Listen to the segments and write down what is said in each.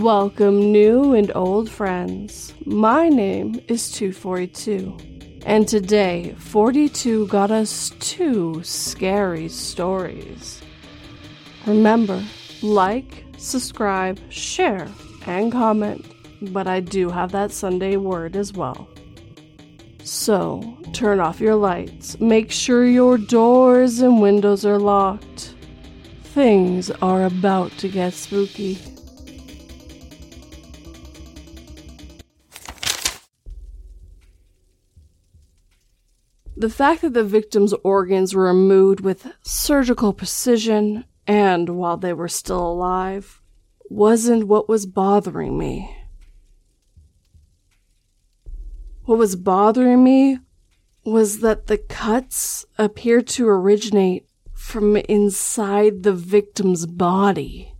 Welcome, new and old friends. My name is To42, and today 42 got us two scary stories. Remember, like, subscribe, share, and comment, but I do have that Sunday word as well. So, turn off your lights, make sure your doors and windows are locked. Things are about to get spooky. The fact that the victim's organs were removed with surgical precision and while they were still alive wasn't what was bothering me. What was bothering me was that the cuts appeared to originate from inside the victim's body.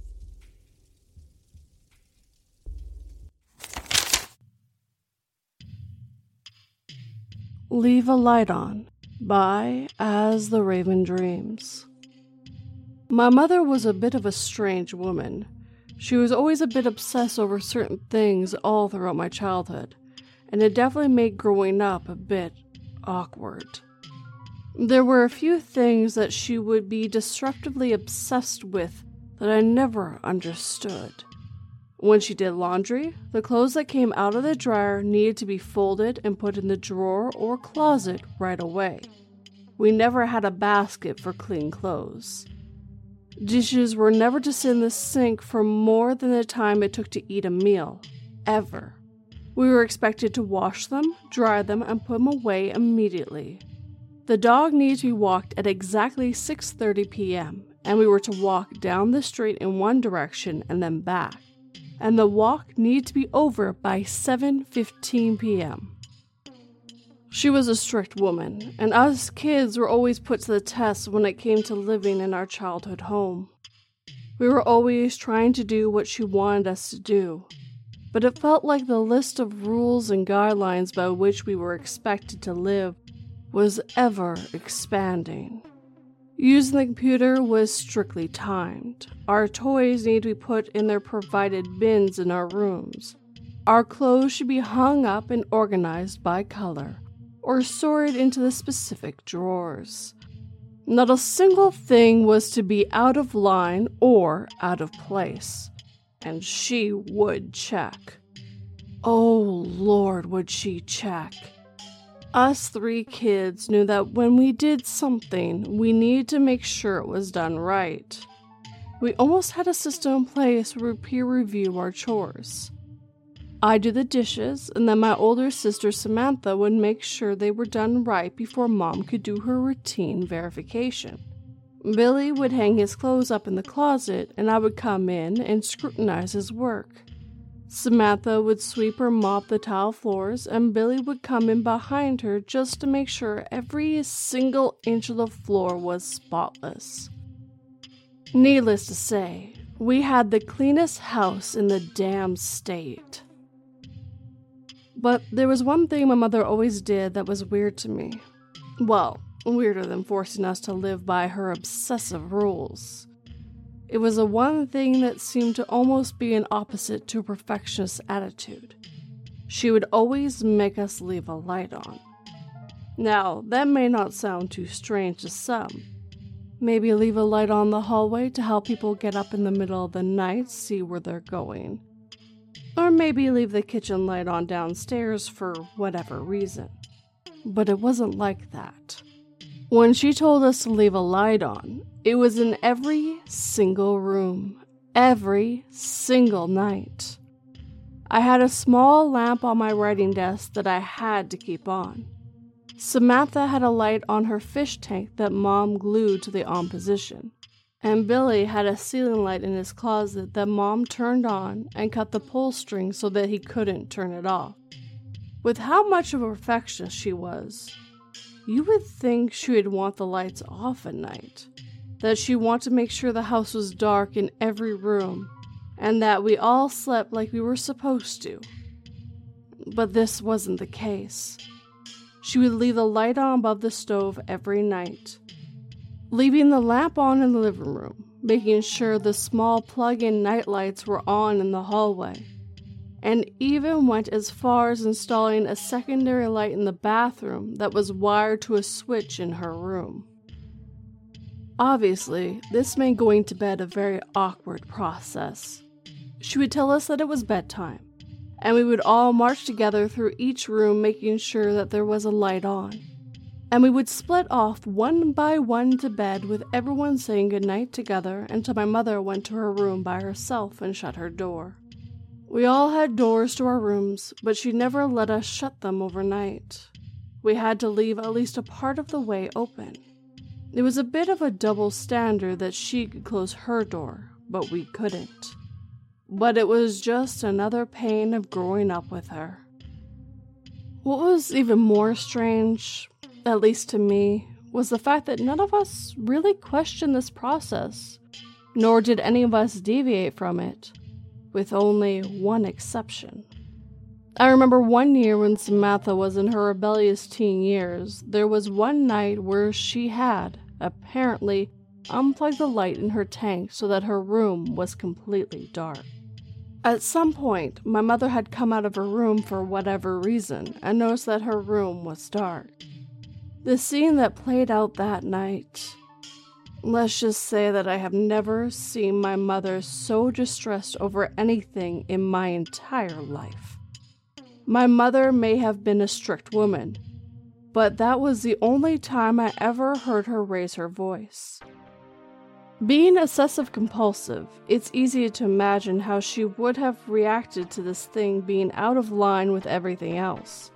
Leave a Light On by As the Raven Dreams. My mother was a bit of a strange woman. She was always a bit obsessed over certain things all throughout my childhood, and it definitely made growing up a bit awkward. There were a few things that she would be destructively obsessed with that I never understood. When she did laundry, the clothes that came out of the dryer needed to be folded and put in the drawer or closet right away. We never had a basket for clean clothes. Dishes were never to sit in the sink for more than the time it took to eat a meal, ever. We were expected to wash them, dry them, and put them away immediately. The dog needed to be walked at exactly 6:30 p.m., and we were to walk down the street in one direction and then back and the walk needed to be over by 7:15 p.m. She was a strict woman, and us kids were always put to the test when it came to living in our childhood home. We were always trying to do what she wanted us to do, but it felt like the list of rules and guidelines by which we were expected to live was ever expanding. Using the computer was strictly timed. Our toys need to be put in their provided bins in our rooms. Our clothes should be hung up and organized by color, or sorted into the specific drawers. Not a single thing was to be out of line or out of place. And she would check. Oh Lord, would she check. Us three kids knew that when we did something, we needed to make sure it was done right. We almost had a system in place where we peer review our chores. I do the dishes, and then my older sister Samantha would make sure they were done right before mom could do her routine verification. Billy would hang his clothes up in the closet, and I would come in and scrutinize his work. Samantha would sweep or mop the tile floors, and Billy would come in behind her just to make sure every single inch of the floor was spotless. Needless to say, we had the cleanest house in the damn state. But there was one thing my mother always did that was weird to me. Well, weirder than forcing us to live by her obsessive rules. It was the one thing that seemed to almost be an opposite to a perfectionist attitude. She would always make us leave a light on. Now, that may not sound too strange to some. Maybe leave a light on the hallway to help people get up in the middle of the night, see where they're going. Or maybe leave the kitchen light on downstairs for whatever reason. But it wasn't like that. When she told us to leave a light on, it was in every single room, every single night. I had a small lamp on my writing desk that I had to keep on. Samantha had a light on her fish tank that Mom glued to the on position, and Billy had a ceiling light in his closet that Mom turned on and cut the pull string so that he couldn't turn it off. With how much of a perfectionist she was, you would think she would want the lights off at night that she wanted to make sure the house was dark in every room and that we all slept like we were supposed to. But this wasn't the case. She would leave the light on above the stove every night, leaving the lamp on in the living room, making sure the small plug in nightlights were on in the hallway, and even went as far as installing a secondary light in the bathroom that was wired to a switch in her room. Obviously, this made going to bed a very awkward process. She would tell us that it was bedtime, and we would all march together through each room making sure that there was a light on. And we would split off one by one to bed with everyone saying goodnight together until my mother went to her room by herself and shut her door. We all had doors to our rooms, but she never let us shut them overnight. We had to leave at least a part of the way open. It was a bit of a double standard that she could close her door, but we couldn't. But it was just another pain of growing up with her. What was even more strange, at least to me, was the fact that none of us really questioned this process, nor did any of us deviate from it, with only one exception. I remember one year when Samantha was in her rebellious teen years, there was one night where she had, apparently, unplugged the light in her tank so that her room was completely dark. At some point, my mother had come out of her room for whatever reason and noticed that her room was dark. The scene that played out that night. Let's just say that I have never seen my mother so distressed over anything in my entire life. My mother may have been a strict woman, but that was the only time I ever heard her raise her voice. Being obsessive compulsive, it's easy to imagine how she would have reacted to this thing being out of line with everything else.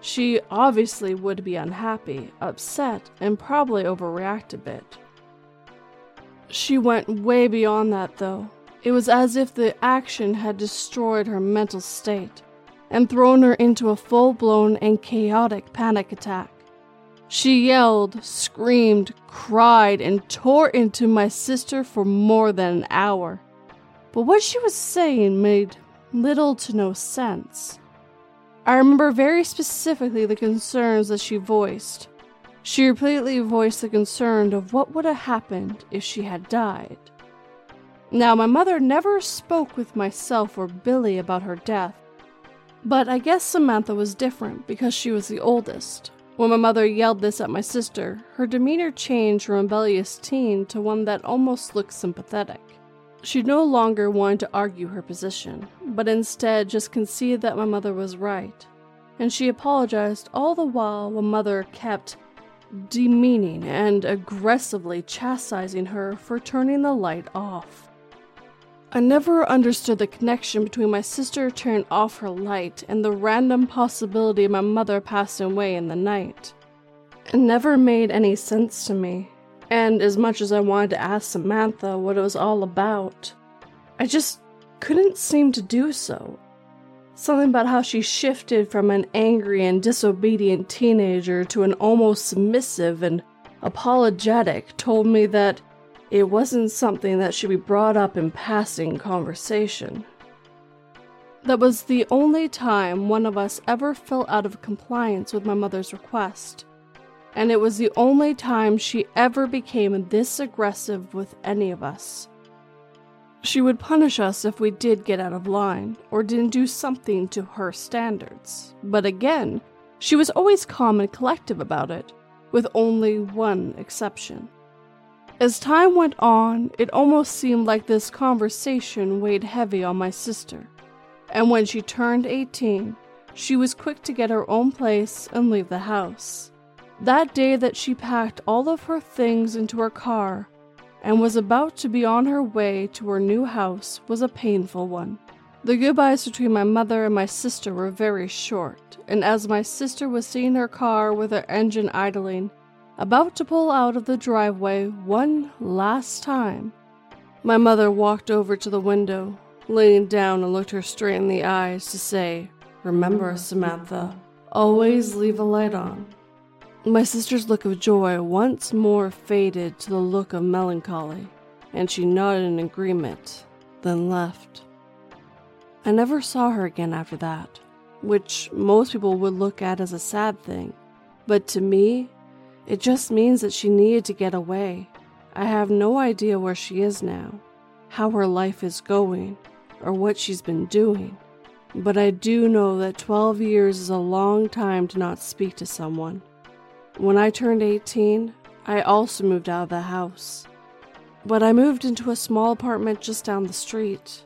She obviously would be unhappy, upset, and probably overreact a bit. She went way beyond that, though. It was as if the action had destroyed her mental state and thrown her into a full blown and chaotic panic attack. She yelled, screamed, cried, and tore into my sister for more than an hour. But what she was saying made little to no sense. I remember very specifically the concerns that she voiced. She repeatedly voiced the concern of what would have happened if she had died. Now, my mother never spoke with myself or Billy about her death, but I guess Samantha was different because she was the oldest. When my mother yelled this at my sister, her demeanor changed from rebellious teen to one that almost looked sympathetic. She no longer wanted to argue her position, but instead just conceded that my mother was right. And she apologized all the while my mother kept demeaning and aggressively chastising her for turning the light off. I never understood the connection between my sister turning off her light and the random possibility of my mother passing away in the night. It never made any sense to me, and as much as I wanted to ask Samantha what it was all about, I just couldn't seem to do so. Something about how she shifted from an angry and disobedient teenager to an almost submissive and apologetic told me that it wasn't something that should be brought up in passing conversation. That was the only time one of us ever fell out of compliance with my mother's request, and it was the only time she ever became this aggressive with any of us. She would punish us if we did get out of line or didn't do something to her standards, but again, she was always calm and collective about it, with only one exception. As time went on, it almost seemed like this conversation weighed heavy on my sister. And when she turned 18, she was quick to get her own place and leave the house. That day that she packed all of her things into her car and was about to be on her way to her new house was a painful one. The goodbyes between my mother and my sister were very short, and as my sister was seeing her car with her engine idling, about to pull out of the driveway one last time, my mother walked over to the window, leaned down and looked her straight in the eyes to say, Remember, Samantha, always leave a light on. My sister's look of joy once more faded to the look of melancholy, and she nodded in agreement, then left. I never saw her again after that, which most people would look at as a sad thing, but to me, it just means that she needed to get away. I have no idea where she is now, how her life is going, or what she's been doing. But I do know that 12 years is a long time to not speak to someone. When I turned 18, I also moved out of the house. But I moved into a small apartment just down the street.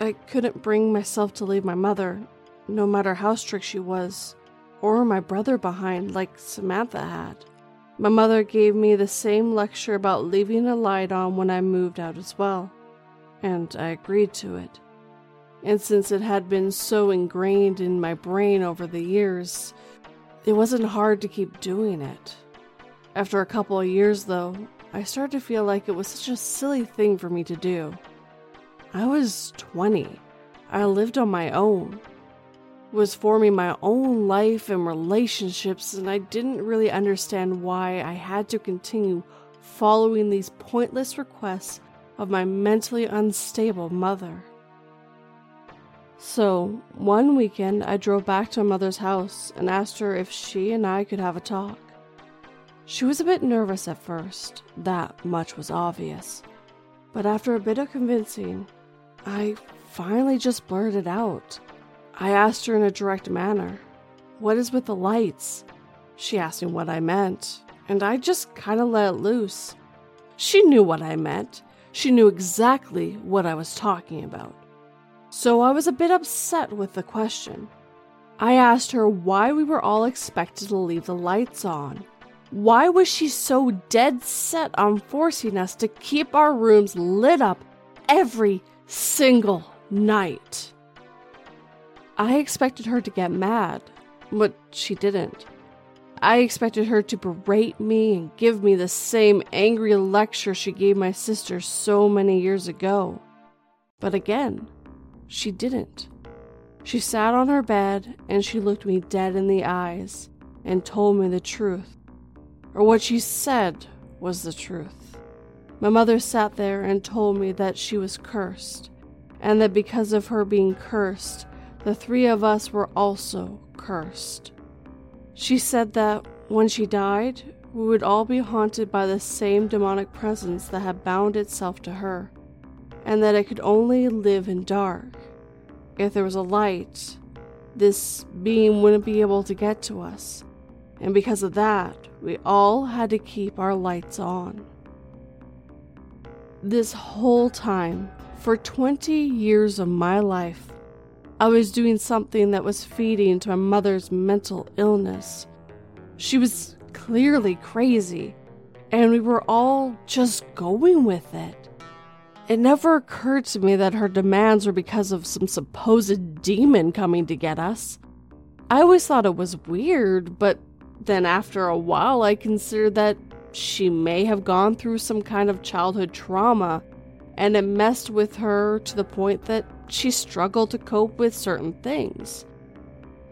I couldn't bring myself to leave my mother, no matter how strict she was, or my brother behind like Samantha had. My mother gave me the same lecture about leaving a light on when I moved out as well, and I agreed to it. And since it had been so ingrained in my brain over the years, it wasn't hard to keep doing it. After a couple of years, though, I started to feel like it was such a silly thing for me to do. I was 20. I lived on my own, was forming my own life and relationships, and I didn't really understand why I had to continue following these pointless requests of my mentally unstable mother. So, one weekend, I drove back to my mother's house and asked her if she and I could have a talk. She was a bit nervous at first, that much was obvious. But after a bit of convincing, I finally just blurted out. I asked her in a direct manner, What is with the lights? She asked me what I meant, and I just kind of let it loose. She knew what I meant. She knew exactly what I was talking about. So I was a bit upset with the question. I asked her why we were all expected to leave the lights on. Why was she so dead set on forcing us to keep our rooms lit up every single night? I expected her to get mad, but she didn't. I expected her to berate me and give me the same angry lecture she gave my sister so many years ago. But again, she didn't. She sat on her bed and she looked me dead in the eyes and told me the truth. Or what she said was the truth. My mother sat there and told me that she was cursed, and that because of her being cursed, the three of us were also cursed. She said that when she died, we would all be haunted by the same demonic presence that had bound itself to her, and that it could only live in dark. If there was a light, this beam wouldn't be able to get to us, and because of that, we all had to keep our lights on. This whole time, for 20 years of my life, I was doing something that was feeding to my mother's mental illness. She was clearly crazy, and we were all just going with it. It never occurred to me that her demands were because of some supposed demon coming to get us. I always thought it was weird, but then after a while, I considered that she may have gone through some kind of childhood trauma and it messed with her to the point that she struggled to cope with certain things.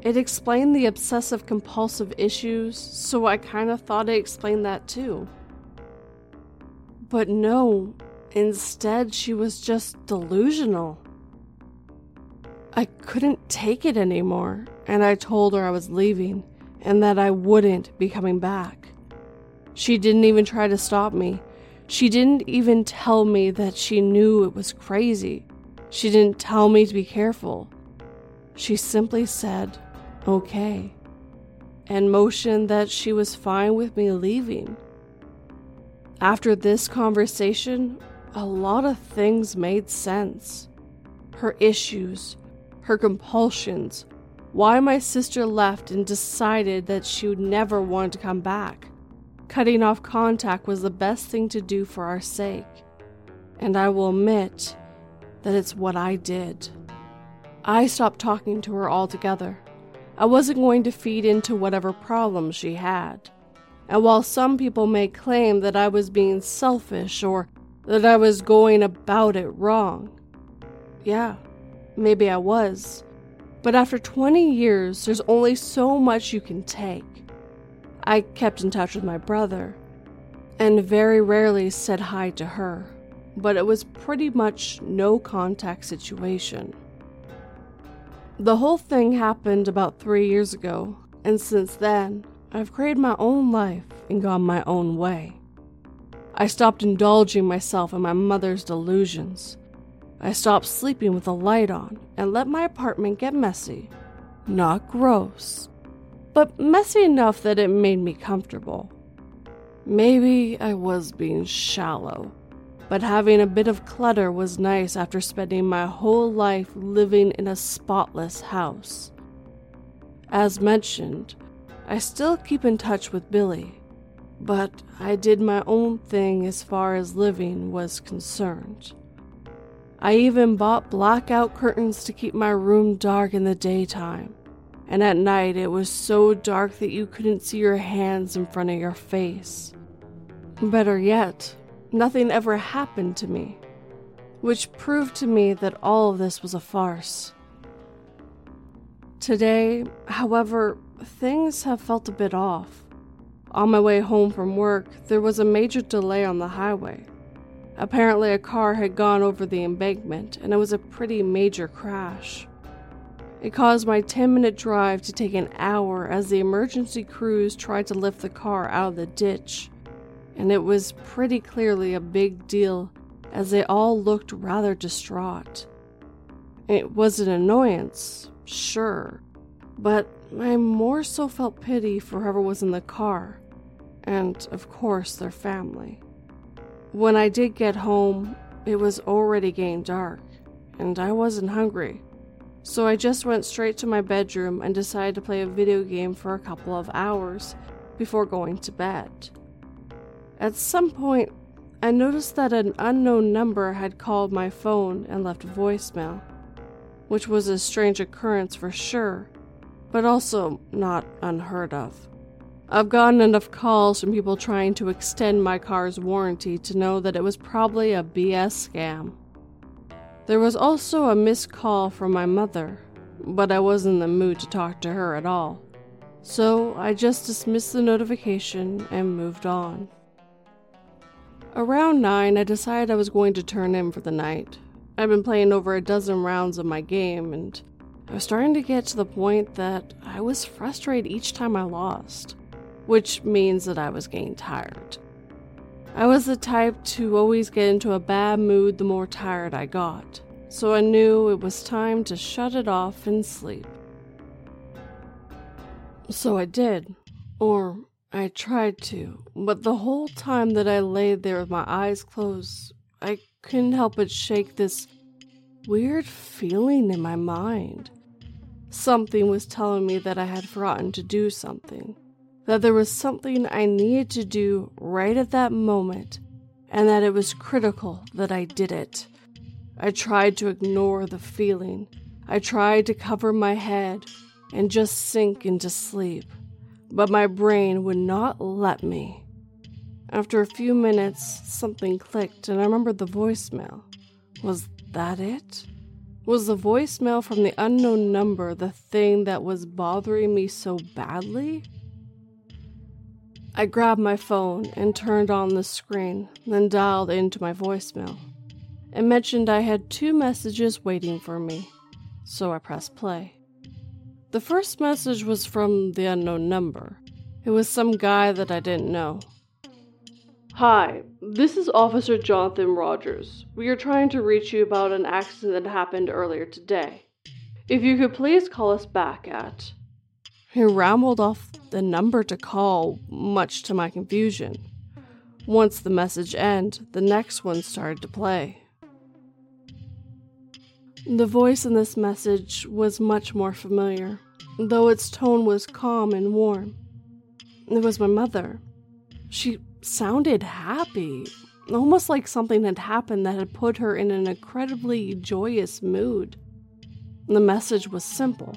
It explained the obsessive compulsive issues, so I kind of thought it explained that too. But no, Instead, she was just delusional. I couldn't take it anymore, and I told her I was leaving and that I wouldn't be coming back. She didn't even try to stop me. She didn't even tell me that she knew it was crazy. She didn't tell me to be careful. She simply said, okay, and motioned that she was fine with me leaving. After this conversation, a lot of things made sense. Her issues, her compulsions, why my sister left and decided that she would never want to come back. Cutting off contact was the best thing to do for our sake. And I will admit that it's what I did. I stopped talking to her altogether. I wasn't going to feed into whatever problems she had. And while some people may claim that I was being selfish or that I was going about it wrong. Yeah, maybe I was. But after 20 years, there's only so much you can take. I kept in touch with my brother, and very rarely said hi to her, but it was pretty much no contact situation. The whole thing happened about three years ago, and since then, I've created my own life and gone my own way. I stopped indulging myself in my mother's delusions. I stopped sleeping with the light on and let my apartment get messy. Not gross, but messy enough that it made me comfortable. Maybe I was being shallow, but having a bit of clutter was nice after spending my whole life living in a spotless house. As mentioned, I still keep in touch with Billy, but I did my own thing as far as living was concerned. I even bought blackout curtains to keep my room dark in the daytime, and at night it was so dark that you couldn't see your hands in front of your face. Better yet, nothing ever happened to me, which proved to me that all of this was a farce. Today, however, things have felt a bit off. On my way home from work, there was a major delay on the highway. Apparently, a car had gone over the embankment, and it was a pretty major crash. It caused my 10 minute drive to take an hour as the emergency crews tried to lift the car out of the ditch, and it was pretty clearly a big deal as they all looked rather distraught. It was an annoyance, sure, but I more so felt pity for whoever was in the car, and of course their family. When I did get home, it was already getting dark, and I wasn't hungry. So I just went straight to my bedroom and decided to play a video game for a couple of hours before going to bed. At some point, I noticed that an unknown number had called my phone and left a voicemail, which was a strange occurrence for sure, but also not unheard of. I've gotten enough calls from people trying to extend my car's warranty to know that it was probably a BS scam. There was also a missed call from my mother, but I wasn't in the mood to talk to her at all. So I just dismissed the notification and moved on. Around 9, I decided I was going to turn in for the night. I'd been playing over a dozen rounds of my game, and I was starting to get to the point that I was frustrated each time I lost which means that I was getting tired. I was the type to always get into a bad mood the more tired I got, so I knew it was time to shut it off and sleep. So I did, or I tried to, but the whole time that I lay there with my eyes closed, I couldn't help but shake this weird feeling in my mind. Something was telling me that I had forgotten to do something that there was something I needed to do right at that moment, and that it was critical that I did it. I tried to ignore the feeling. I tried to cover my head and just sink into sleep, but my brain would not let me. After a few minutes, something clicked, and I remembered the voicemail. Was that it? Was the voicemail from the unknown number the thing that was bothering me so badly? I grabbed my phone and turned on the screen, then dialed into my voicemail. It mentioned I had two messages waiting for me, so I pressed play. The first message was from the unknown number. It was some guy that I didn't know. Hi, this is Officer Jonathan Rogers. We are trying to reach you about an accident that happened earlier today. If you could please call us back at he rambled off the number to call, much to my confusion. Once the message ended, the next one started to play. The voice in this message was much more familiar, though its tone was calm and warm. It was my mother. She sounded happy, almost like something had happened that had put her in an incredibly joyous mood. The message was simple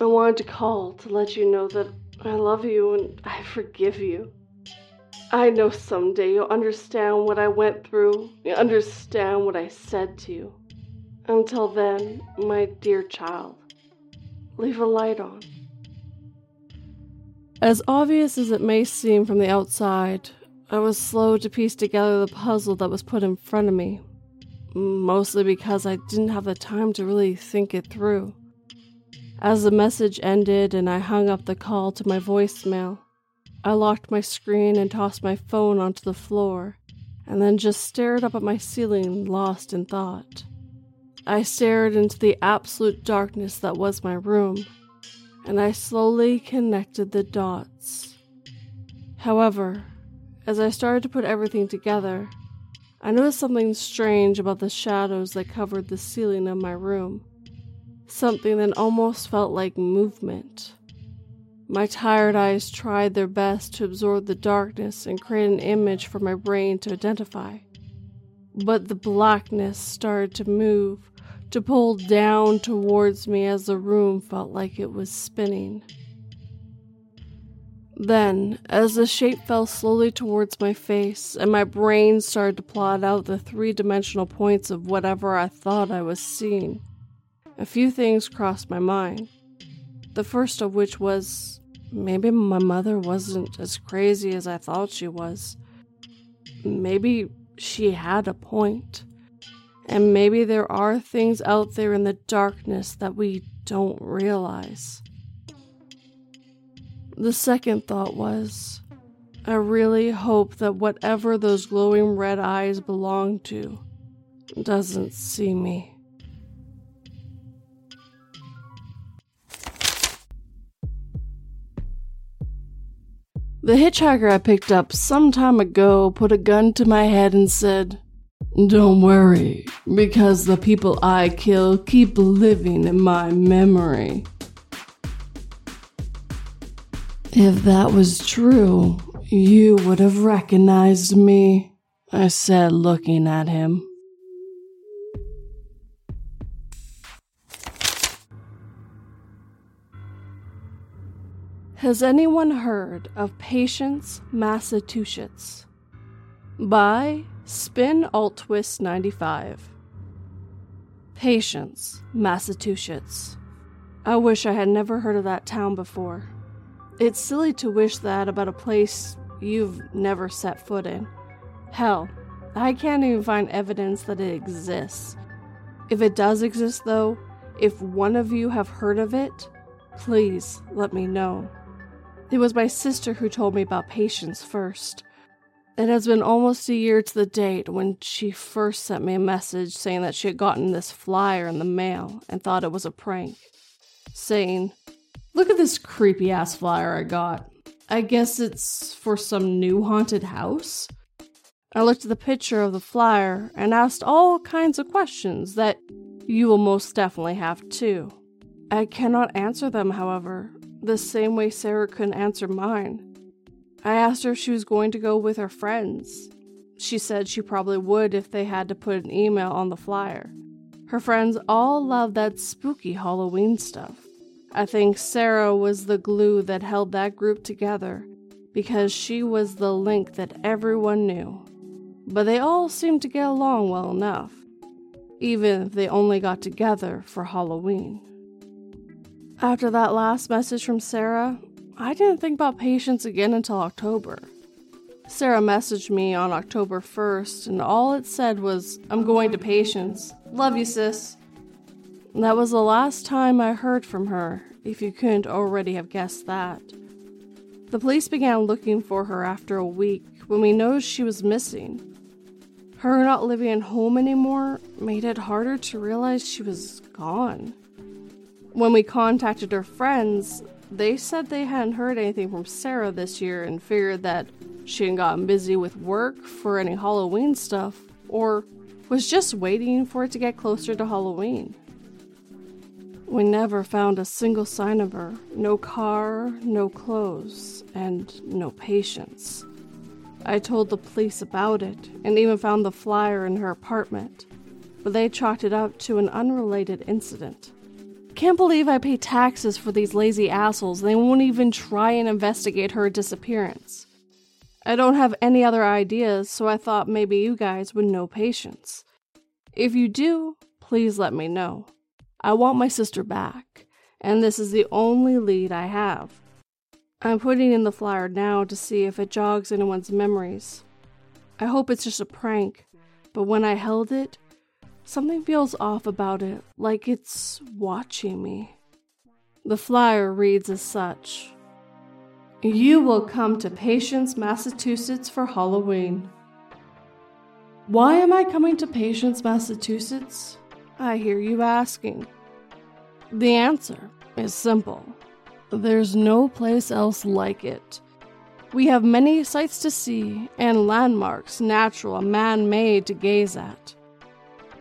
I wanted to call to let you know that I love you and I forgive you. I know someday you'll understand what I went through, you'll understand what I said to you. Until then, my dear child, leave a light on. As obvious as it may seem from the outside, I was slow to piece together the puzzle that was put in front of me, mostly because I didn't have the time to really think it through. As the message ended and I hung up the call to my voicemail, I locked my screen and tossed my phone onto the floor, and then just stared up at my ceiling, lost in thought. I stared into the absolute darkness that was my room, and I slowly connected the dots. However, as I started to put everything together, I noticed something strange about the shadows that covered the ceiling of my room. Something that almost felt like movement. My tired eyes tried their best to absorb the darkness and create an image for my brain to identify. But the blackness started to move, to pull down towards me as the room felt like it was spinning. Then, as the shape fell slowly towards my face and my brain started to plot out the three dimensional points of whatever I thought I was seeing, a few things crossed my mind. The first of which was maybe my mother wasn't as crazy as I thought she was. Maybe she had a point. And maybe there are things out there in the darkness that we don't realize. The second thought was I really hope that whatever those glowing red eyes belong to doesn't see me. The hitchhiker I picked up some time ago put a gun to my head and said, Don't worry, because the people I kill keep living in my memory. If that was true, you would have recognized me, I said, looking at him. Has anyone heard of Patience, Massachusetts? By Spinaltwist95. Patience, Massachusetts. I wish I had never heard of that town before. It's silly to wish that about a place you've never set foot in. Hell, I can't even find evidence that it exists. If it does exist, though, if one of you have heard of it, please let me know. It was my sister who told me about Patience first. It has been almost a year to the date when she first sent me a message saying that she had gotten this flyer in the mail and thought it was a prank. Saying, Look at this creepy ass flyer I got. I guess it's for some new haunted house? I looked at the picture of the flyer and asked all kinds of questions that you will most definitely have too. I cannot answer them, however, the same way Sarah couldn't answer mine. I asked her if she was going to go with her friends. She said she probably would if they had to put an email on the flyer. Her friends all love that spooky Halloween stuff. I think Sarah was the glue that held that group together because she was the link that everyone knew. But they all seemed to get along well enough, even if they only got together for Halloween. After that last message from Sarah, I didn't think about patience again until October. Sarah messaged me on October 1st, and all it said was, I'm going to patience. Love you, sis. That was the last time I heard from her, if you couldn't already have guessed that. The police began looking for her after a week when we noticed she was missing. Her not living at home anymore made it harder to realize she was gone. When we contacted her friends, they said they hadn't heard anything from Sarah this year and figured that she had gotten busy with work for any Halloween stuff or was just waiting for it to get closer to Halloween. We never found a single sign of her no car, no clothes, and no patience. I told the police about it and even found the flyer in her apartment, but they chalked it up to an unrelated incident. Can't believe I pay taxes for these lazy assholes they won't even try and investigate her disappearance. I don't have any other ideas, so I thought maybe you guys would know patience. If you do, please let me know. I want my sister back, and this is the only lead I have. I'm putting in the flyer now to see if it jogs anyone's memories. I hope it's just a prank, but when I held it, Something feels off about it, like it's watching me. The flyer reads as such You will come to Patience, Massachusetts for Halloween. Why am I coming to Patience, Massachusetts? I hear you asking. The answer is simple there's no place else like it. We have many sights to see and landmarks, natural and man made, to gaze at.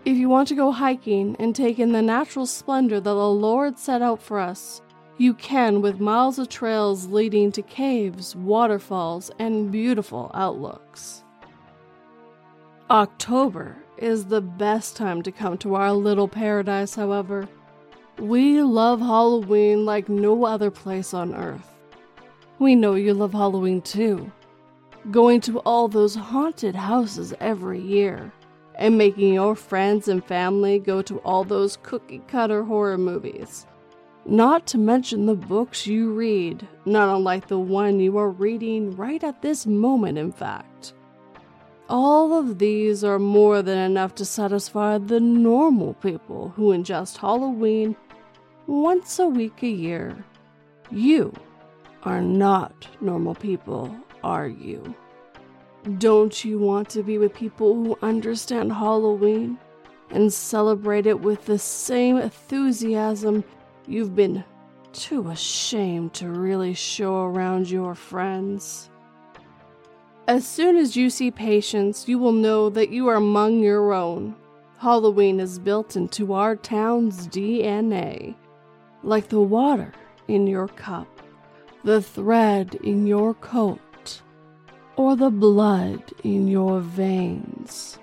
If you want to go hiking and take in the natural splendor that the Lord set out for us, you can with miles of trails leading to caves, waterfalls, and beautiful outlooks. October is the best time to come to our little paradise, however. We love Halloween like no other place on earth. We know you love Halloween too. Going to all those haunted houses every year, and making your friends and family go to all those cookie cutter horror movies. Not to mention the books you read, not unlike the one you are reading right at this moment, in fact. All of these are more than enough to satisfy the normal people who ingest Halloween once a week a year. You are not normal people, are you? Don't you want to be with people who understand Halloween and celebrate it with the same enthusiasm you've been too ashamed to really show around your friends? As soon as you see Patience, you will know that you are among your own. Halloween is built into our town's DNA, like the water in your cup, the thread in your coat, or the blood in your veins.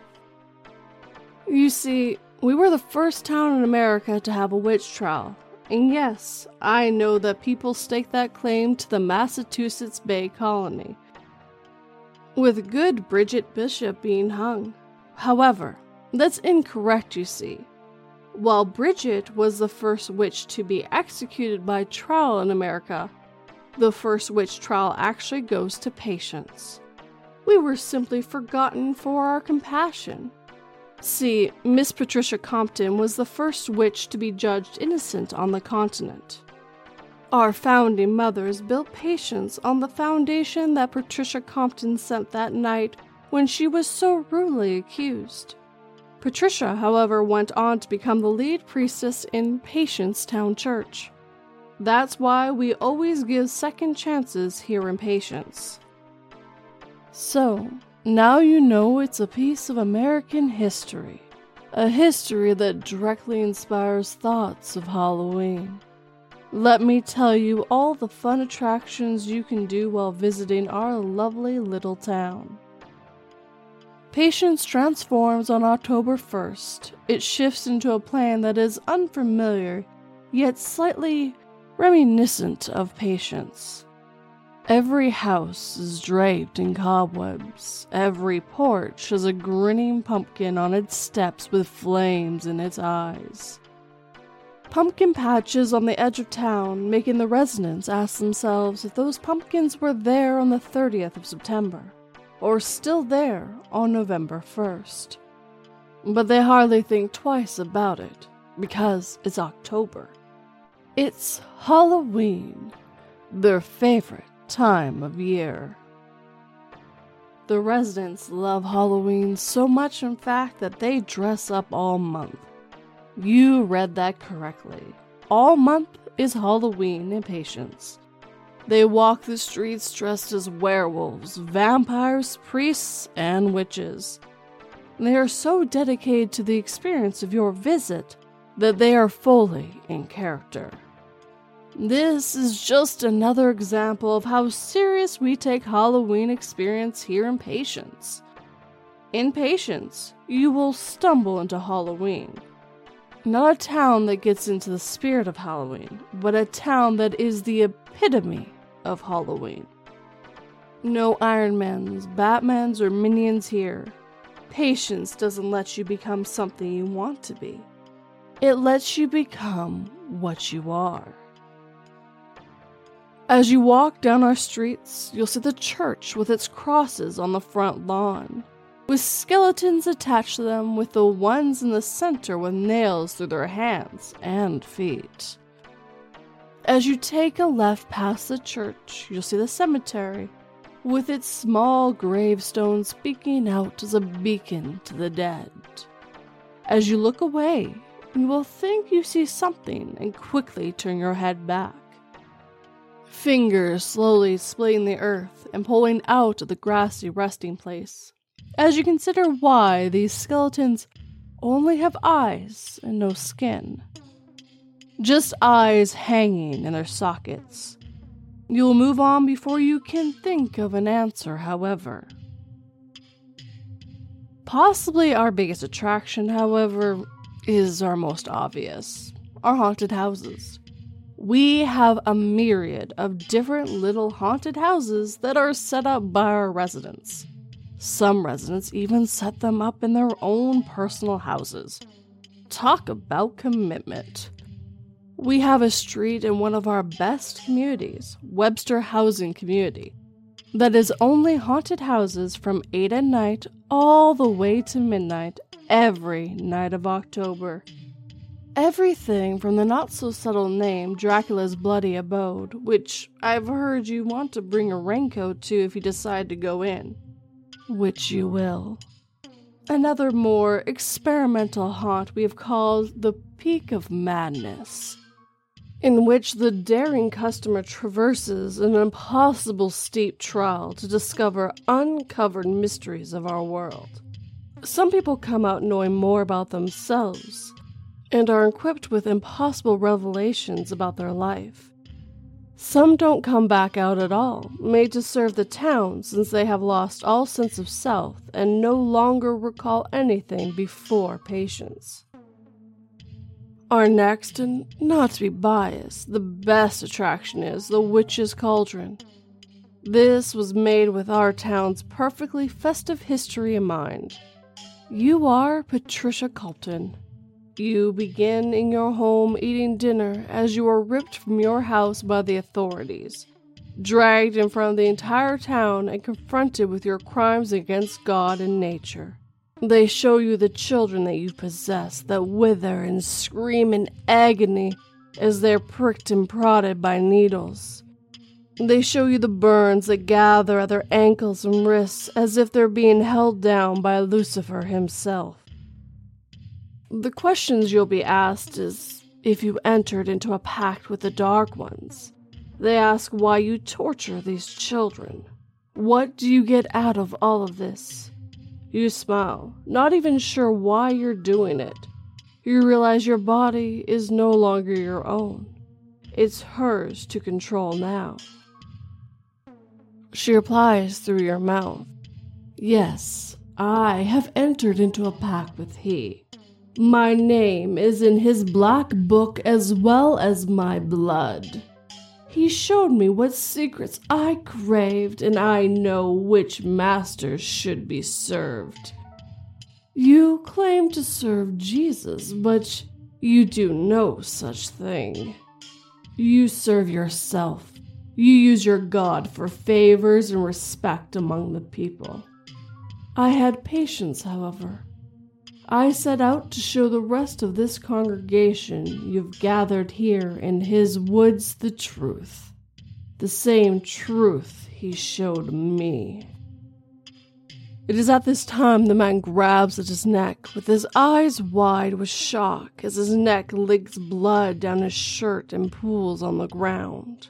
You see, we were the first town in America to have a witch trial, and yes, I know that people stake that claim to the Massachusetts Bay Colony with good Bridget Bishop being hung. However, that's incorrect, you see. While Bridget was the first witch to be executed by trial in America, the first witch trial actually goes to Patience. We were simply forgotten for our compassion. See, Miss Patricia Compton was the first witch to be judged innocent on the continent. Our founding mothers built patience on the foundation that Patricia Compton sent that night when she was so rudely accused. Patricia, however, went on to become the lead priestess in Patience Town Church. That's why we always give second chances here in Patience. So, now you know it's a piece of American history, a history that directly inspires thoughts of Halloween. Let me tell you all the fun attractions you can do while visiting our lovely little town. Patience transforms on October 1st. It shifts into a plan that is unfamiliar, yet slightly reminiscent of Patience. Every house is draped in cobwebs. Every porch has a grinning pumpkin on its steps with flames in its eyes pumpkin patches on the edge of town, making the residents ask themselves if those pumpkins were there on the 30th of September, or still there on November 1st. But they hardly think twice about it, because it's October. It's Halloween, their favorite time of year. The residents love Halloween so much, in fact, that they dress up all month. You read that correctly. All month is Halloween in Patience. They walk the streets dressed as werewolves, vampires, priests, and witches. They are so dedicated to the experience of your visit that they are fully in character. This is just another example of how serious we take Halloween experience here in Patience. In Patience, you will stumble into Halloween not a town that gets into the spirit of Halloween, but a town that is the epitome of Halloween. No Ironmans, Batmans, or Minions here. Patience doesn't let you become something you want to be. It lets you become what you are. As you walk down our streets, you'll see the church with its crosses on the front lawn with skeletons attached to them, with the ones in the center with nails through their hands and feet. As you take a left past the church, you'll see the cemetery, with its small gravestone speaking out as a beacon to the dead. As you look away, you will think you see something and quickly turn your head back. Fingers slowly splitting the earth and pulling out of the grassy resting place, as you consider why these skeletons only have eyes and no skin. Just eyes hanging in their sockets. You'll move on before you can think of an answer, however. Possibly our biggest attraction, however, is our most obvious our haunted houses. We have a myriad of different little haunted houses that are set up by our residents. Some residents even set them up in their own personal houses. Talk about commitment. We have a street in one of our best communities, Webster Housing Community, that is only haunted houses from 8 at night all the way to midnight every night of October. Everything from the not so subtle name Dracula's Bloody Abode, which I've heard you want to bring a raincoat to if you decide to go in, which you will. Another more experimental haunt we have called the Peak of Madness, in which the daring customer traverses an impossible steep trail to discover uncovered mysteries of our world. Some people come out knowing more about themselves and are equipped with impossible revelations about their life. Some don't come back out at all, made to serve the town since they have lost all sense of self and no longer recall anything before patience. Our next, and not to be biased, the best attraction is the Witch's Cauldron. This was made with our town's perfectly festive history in mind. You are Patricia Colton. You begin in your home eating dinner as you are ripped from your house by the authorities, dragged in front of the entire town, and confronted with your crimes against God and nature. They show you the children that you possess that wither and scream in agony as they're pricked and prodded by needles. They show you the burns that gather at their ankles and wrists as if they're being held down by Lucifer himself. The questions you'll be asked is if you entered into a pact with the Dark Ones. They ask why you torture these children. What do you get out of all of this? You smile, not even sure why you're doing it. You realize your body is no longer your own. It's hers to control now. She replies through your mouth. Yes, I have entered into a pact with he. My name is in his black book as well as my blood. He showed me what secrets I craved, and I know which masters should be served. You claim to serve Jesus, but you do no such thing. You serve yourself. You use your God for favors and respect among the people. I had patience, however. I set out to show the rest of this congregation you've gathered here in his woods the truth. The same truth he showed me. It is at this time the man grabs at his neck, with his eyes wide with shock as his neck licks blood down his shirt and pools on the ground.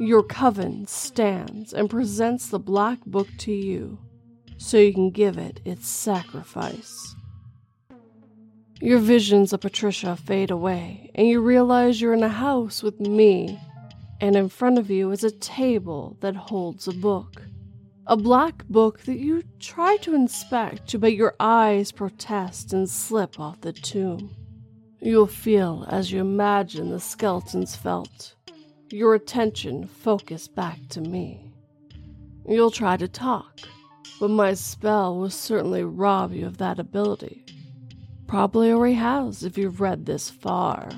Your coven stands and presents the black book to you, so you can give it its sacrifice. Your visions of Patricia fade away, and you realize you're in a house with me, and in front of you is a table that holds a book. A black book that you try to inspect, but your eyes protest and slip off the tomb. You'll feel as you imagine the skeletons felt your attention focused back to me. You'll try to talk, but my spell will certainly rob you of that ability. Probably already has if you've read this far.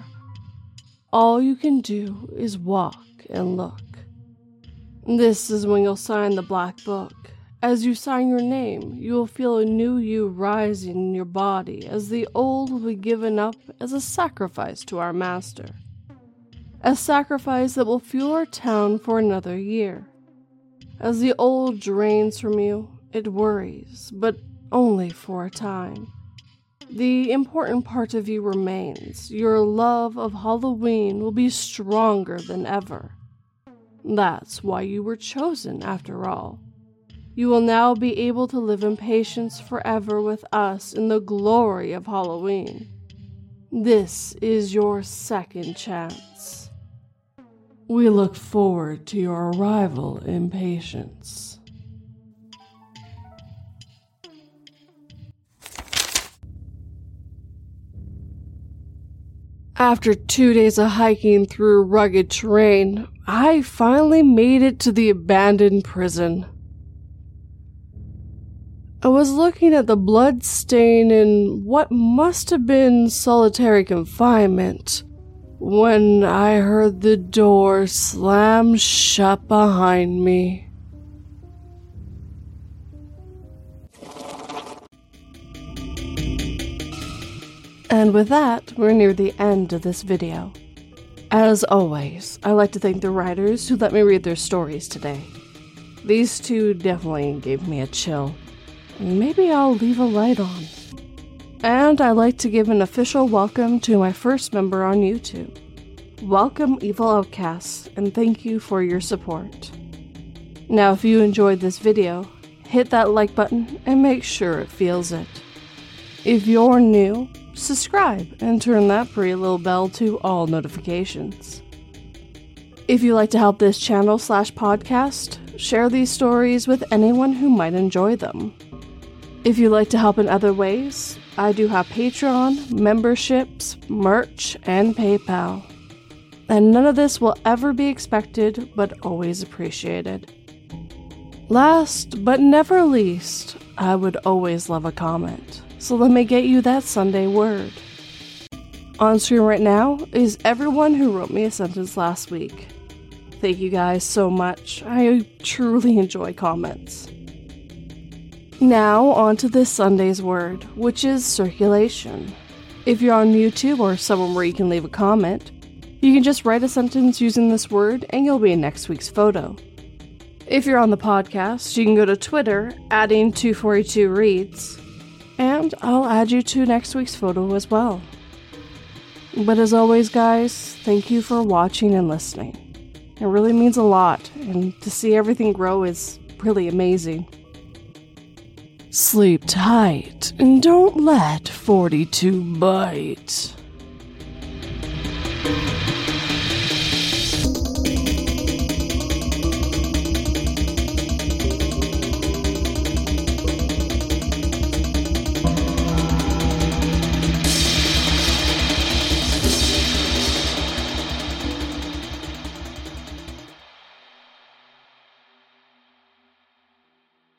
All you can do is walk and look. This is when you'll sign the black book. As you sign your name, you will feel a new you rising in your body as the old will be given up as a sacrifice to our master. a sacrifice that will fuel our town for another year. As the old drains from you, it worries, but only for a time. The important part of you remains. Your love of Halloween will be stronger than ever. That's why you were chosen, after all. You will now be able to live in patience forever with us in the glory of Halloween. This is your second chance. We look forward to your arrival in patience. After two days of hiking through rugged terrain, I finally made it to the abandoned prison. I was looking at the blood stain in what must have been solitary confinement when I heard the door slam shut behind me. And with that, we're near the end of this video. As always, I like to thank the writers who let me read their stories today. These two definitely gave me a chill. Maybe I'll leave a light on. And I'd like to give an official welcome to my first member on YouTube. Welcome, Evil Outcasts, and thank you for your support. Now, if you enjoyed this video, hit that like button and make sure it feels it. If you're new, subscribe, and turn that pretty little bell to all notifications. If you'd like to help this channel slash podcast, share these stories with anyone who might enjoy them. If you'd like to help in other ways, I do have Patreon, memberships, merch, and PayPal. And none of this will ever be expected, but always appreciated. Last but never least, I would always love a comment. So let me get you that Sunday word. On screen right now is everyone who wrote me a sentence last week. Thank you guys so much. I truly enjoy comments. Now, on to this Sunday's word, which is circulation. If you're on YouTube or somewhere where you can leave a comment, you can just write a sentence using this word and you'll be in next week's photo. If you're on the podcast, you can go to Twitter, adding To42 reads, and I'll add you to next week's photo as well. But as always, guys, thank you for watching and listening. It really means a lot, and to see everything grow is really amazing. Sleep tight and don't let 42 bite.